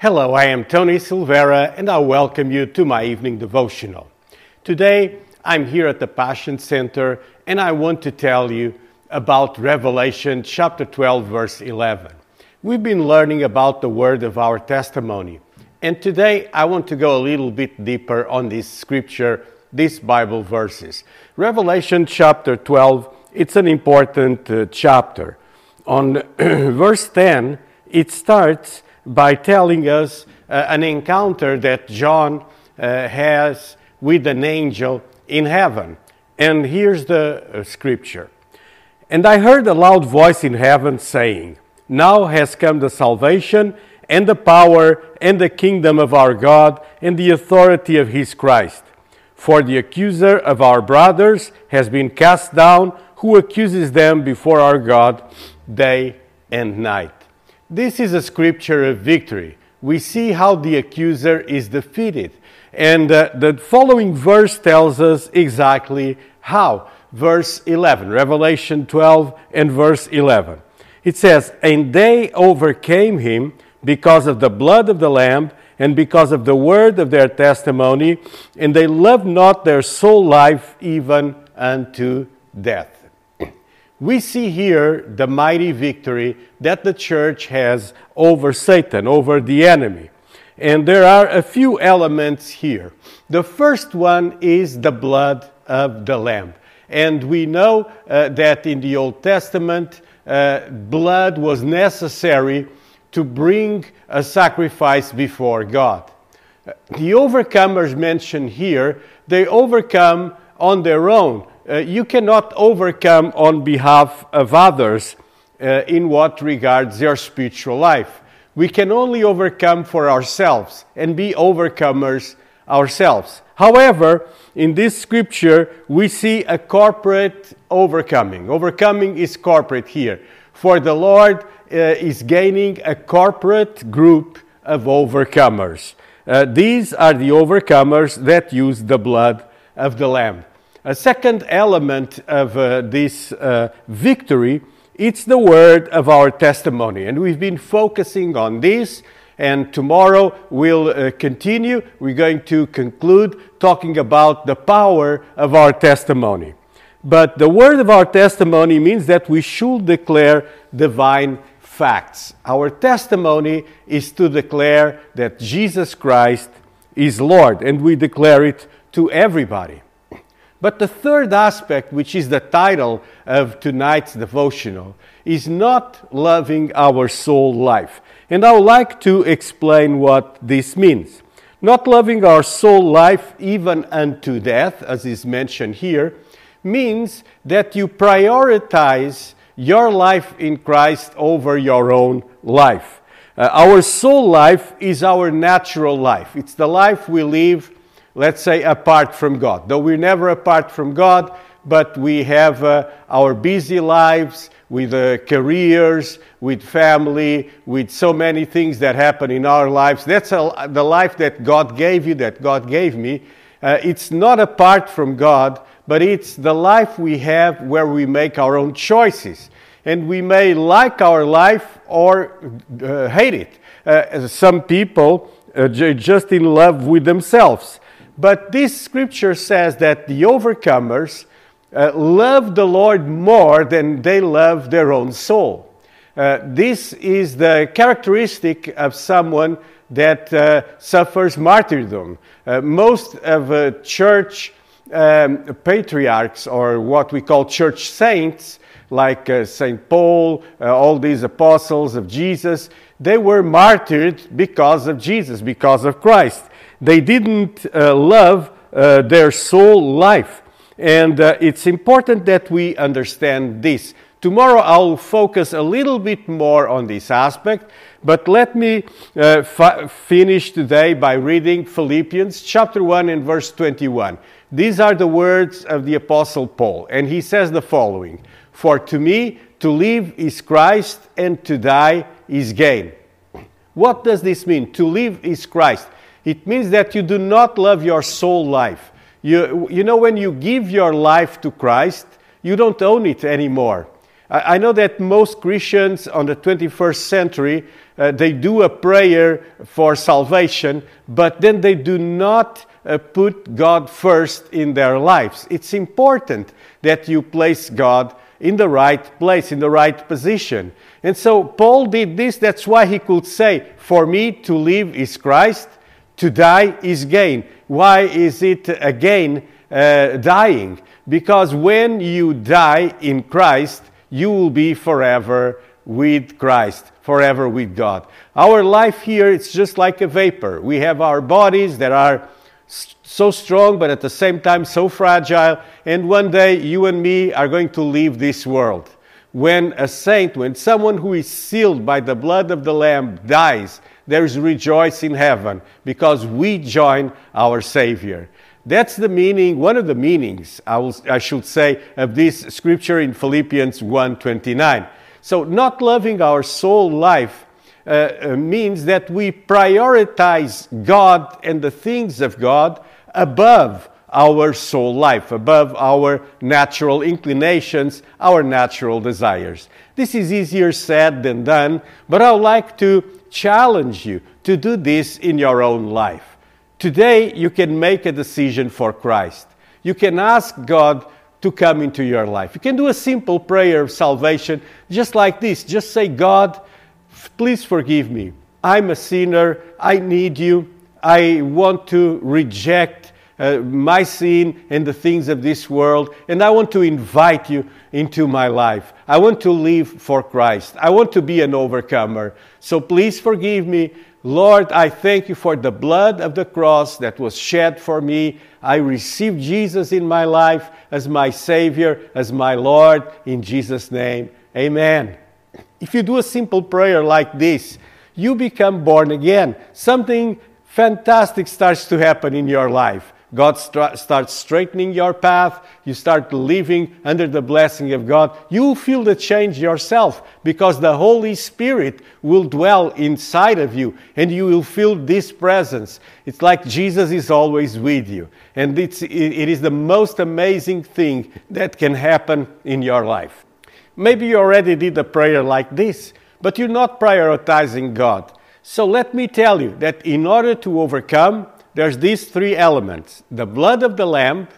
Hello, I am Tony Silvera and I welcome you to my evening devotional. Today I'm here at the Passion Center and I want to tell you about Revelation chapter 12, verse 11. We've been learning about the word of our testimony, and today I want to go a little bit deeper on this scripture, these Bible verses. Revelation chapter 12, it's an important uh, chapter. On verse 10, it starts by telling us uh, an encounter that John uh, has with an angel in heaven. And here's the uh, scripture And I heard a loud voice in heaven saying, Now has come the salvation and the power and the kingdom of our God and the authority of his Christ. For the accuser of our brothers has been cast down, who accuses them before our God day and night. This is a scripture of victory. We see how the accuser is defeated. And uh, the following verse tells us exactly how. Verse 11, Revelation 12 and verse 11. It says, And they overcame him because of the blood of the Lamb and because of the word of their testimony, and they loved not their soul life even unto death we see here the mighty victory that the church has over Satan, over the enemy. And there are a few elements here. The first one is the blood of the Lamb. And we know uh, that in the Old Testament, uh, blood was necessary to bring a sacrifice before God. The overcomers mentioned here, they overcome on their own uh, you cannot overcome on behalf of others uh, in what regards your spiritual life. We can only overcome for ourselves and be overcomers ourselves. However, in this scripture, we see a corporate overcoming. Overcoming is corporate here. For the Lord uh, is gaining a corporate group of overcomers. Uh, these are the overcomers that use the blood of the Lamb. A second element of uh, this uh, victory, it's the word of our testimony. And we've been focusing on this, and tomorrow we'll uh, continue. We're going to conclude talking about the power of our testimony. But the word of our testimony means that we should declare divine facts. Our testimony is to declare that Jesus Christ is Lord, and we declare it to everybody. But the third aspect, which is the title of tonight's devotional, is not loving our soul life. And I would like to explain what this means. Not loving our soul life even unto death, as is mentioned here, means that you prioritize your life in Christ over your own life. Uh, our soul life is our natural life, it's the life we live let's say, apart from God. Though we're never apart from God, but we have uh, our busy lives with uh, careers, with family, with so many things that happen in our lives. That's a, the life that God gave you, that God gave me. Uh, it's not apart from God, but it's the life we have where we make our own choices. And we may like our life or uh, hate it. Uh, some people uh, just in love with themselves. But this scripture says that the overcomers uh, love the Lord more than they love their own soul. Uh, this is the characteristic of someone that uh, suffers martyrdom. Uh, most of uh, church um, patriarchs, or what we call church saints, like uh, St. Paul, all these apostles of Jesus, they were martyred because of Jesus, because of Christ. They didn't uh, love uh, their soul life. And uh, it's important that we understand this. Tomorrow I'll focus a little bit more on this aspect, but let me uh, finish today by reading Philippians chapter 1 and verse 21. These are the words of the Apostle Paul, and he says the following For to me, to live is Christ, and to die is gain. What does this mean? To live is Christ. It means that you do not love your soul life. You, you know, when you give your life to Christ, you don't own it anymore. I, I know that most Christians on the 21st century, uh, they do a prayer for salvation, but then they do not uh, put God first in their lives. It's important that you place God in the right place, in the right position. And so Paul did this. That's why he could say, For me to live is Christ, to die is gain. Why is it again uh, dying? Because when you die in Christ, you will be forever with Christ, forever with God. Our life here, it's just like a vapor. We have our bodies that are so strong, but at the same time so fragile. And one day you and me are going to leave this world. When a saint, when someone who is sealed by the blood of the Lamb dies, there is rejoice in heaven because we join our Savior. That's the meaning, one of the meanings, I, will, I should say, of this scripture in Philippians 1.29. So not loving our soul life uh, uh, means that we prioritize God and the things of God above our soul life, above our natural inclinations, our natural desires. This is easier said than done, but I would like to challenge you to do this in your own life. Today, you can make a decision for Christ. You can ask God to come into your life. You can do a simple prayer of salvation just like this. Just say, God, please forgive me. I'm a sinner. I need you. I want to reject uh, my sin and the things of this world, and I want to invite you into my life. I want to live for Christ. I want to be an overcomer. So please forgive me. Lord, I thank you for the blood of the cross that was shed for me. I receive Jesus in my life as my Savior, as my Lord, in Jesus' name. Amen. If you do a simple prayer like this, you become born again. Something fantastic starts to happen in your life. God st- starts straightening your path. You start living under the blessing of God. You feel the change yourself because the Holy Spirit will dwell inside of you and you will feel this presence. It's like Jesus is always with you. And it's, it is the most amazing thing that can happen in your life. Maybe you already did a prayer like this, but you're not prioritizing God. So let me tell you that in order to overcome, there's these three elements the blood of the Lamb,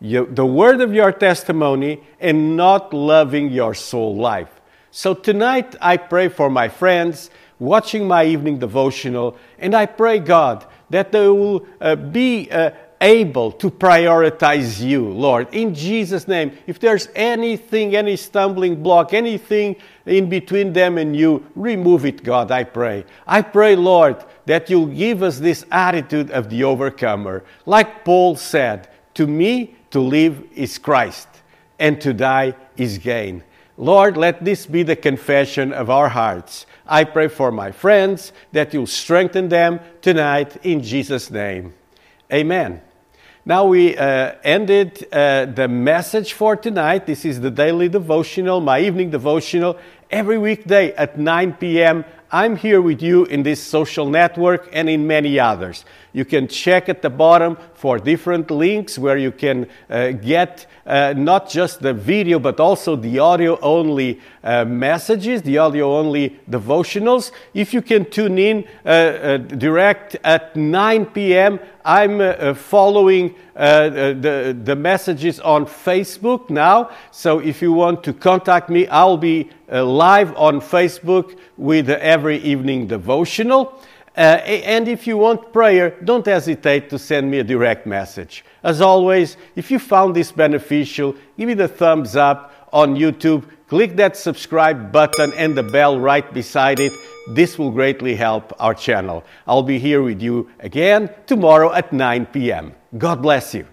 you, the word of your testimony, and not loving your soul life. So tonight, I pray for my friends watching my evening devotional, and I pray, God, that they will uh, be uh, able to prioritize you, Lord. In Jesus' name, if there's anything, any stumbling block, anything in between them and you, remove it, God, I pray. I pray, Lord, that you'll give us this attitude of the overcomer. Like Paul said, to me, to live is Christ, and to die is gain. Lord, let this be the confession of our hearts. I pray for my friends that you'll strengthen them tonight in Jesus' name. Amen. Now we uh, ended uh, the message for tonight. This is the daily devotional, my evening devotional, every weekday at 9 p.m. I'm here with you in this social network and in many others. You can check at the bottom for different links where you can uh, get uh, not just the video but also the audio only uh, messages, the audio only devotionals. If you can tune in uh, uh, direct at 9 p.m., I'm uh, following the, the messages on Facebook now. So if you want to contact me, I'll be live on Facebook with every evening devotional. Uh, and if you want prayer, don't hesitate to send me a direct message. As always, if you found this beneficial, give me the thumbs up on YouTube, click that subscribe button and the bell right beside it. This will greatly help our channel. I'll be here with you again tomorrow at 9 p.m. God bless you.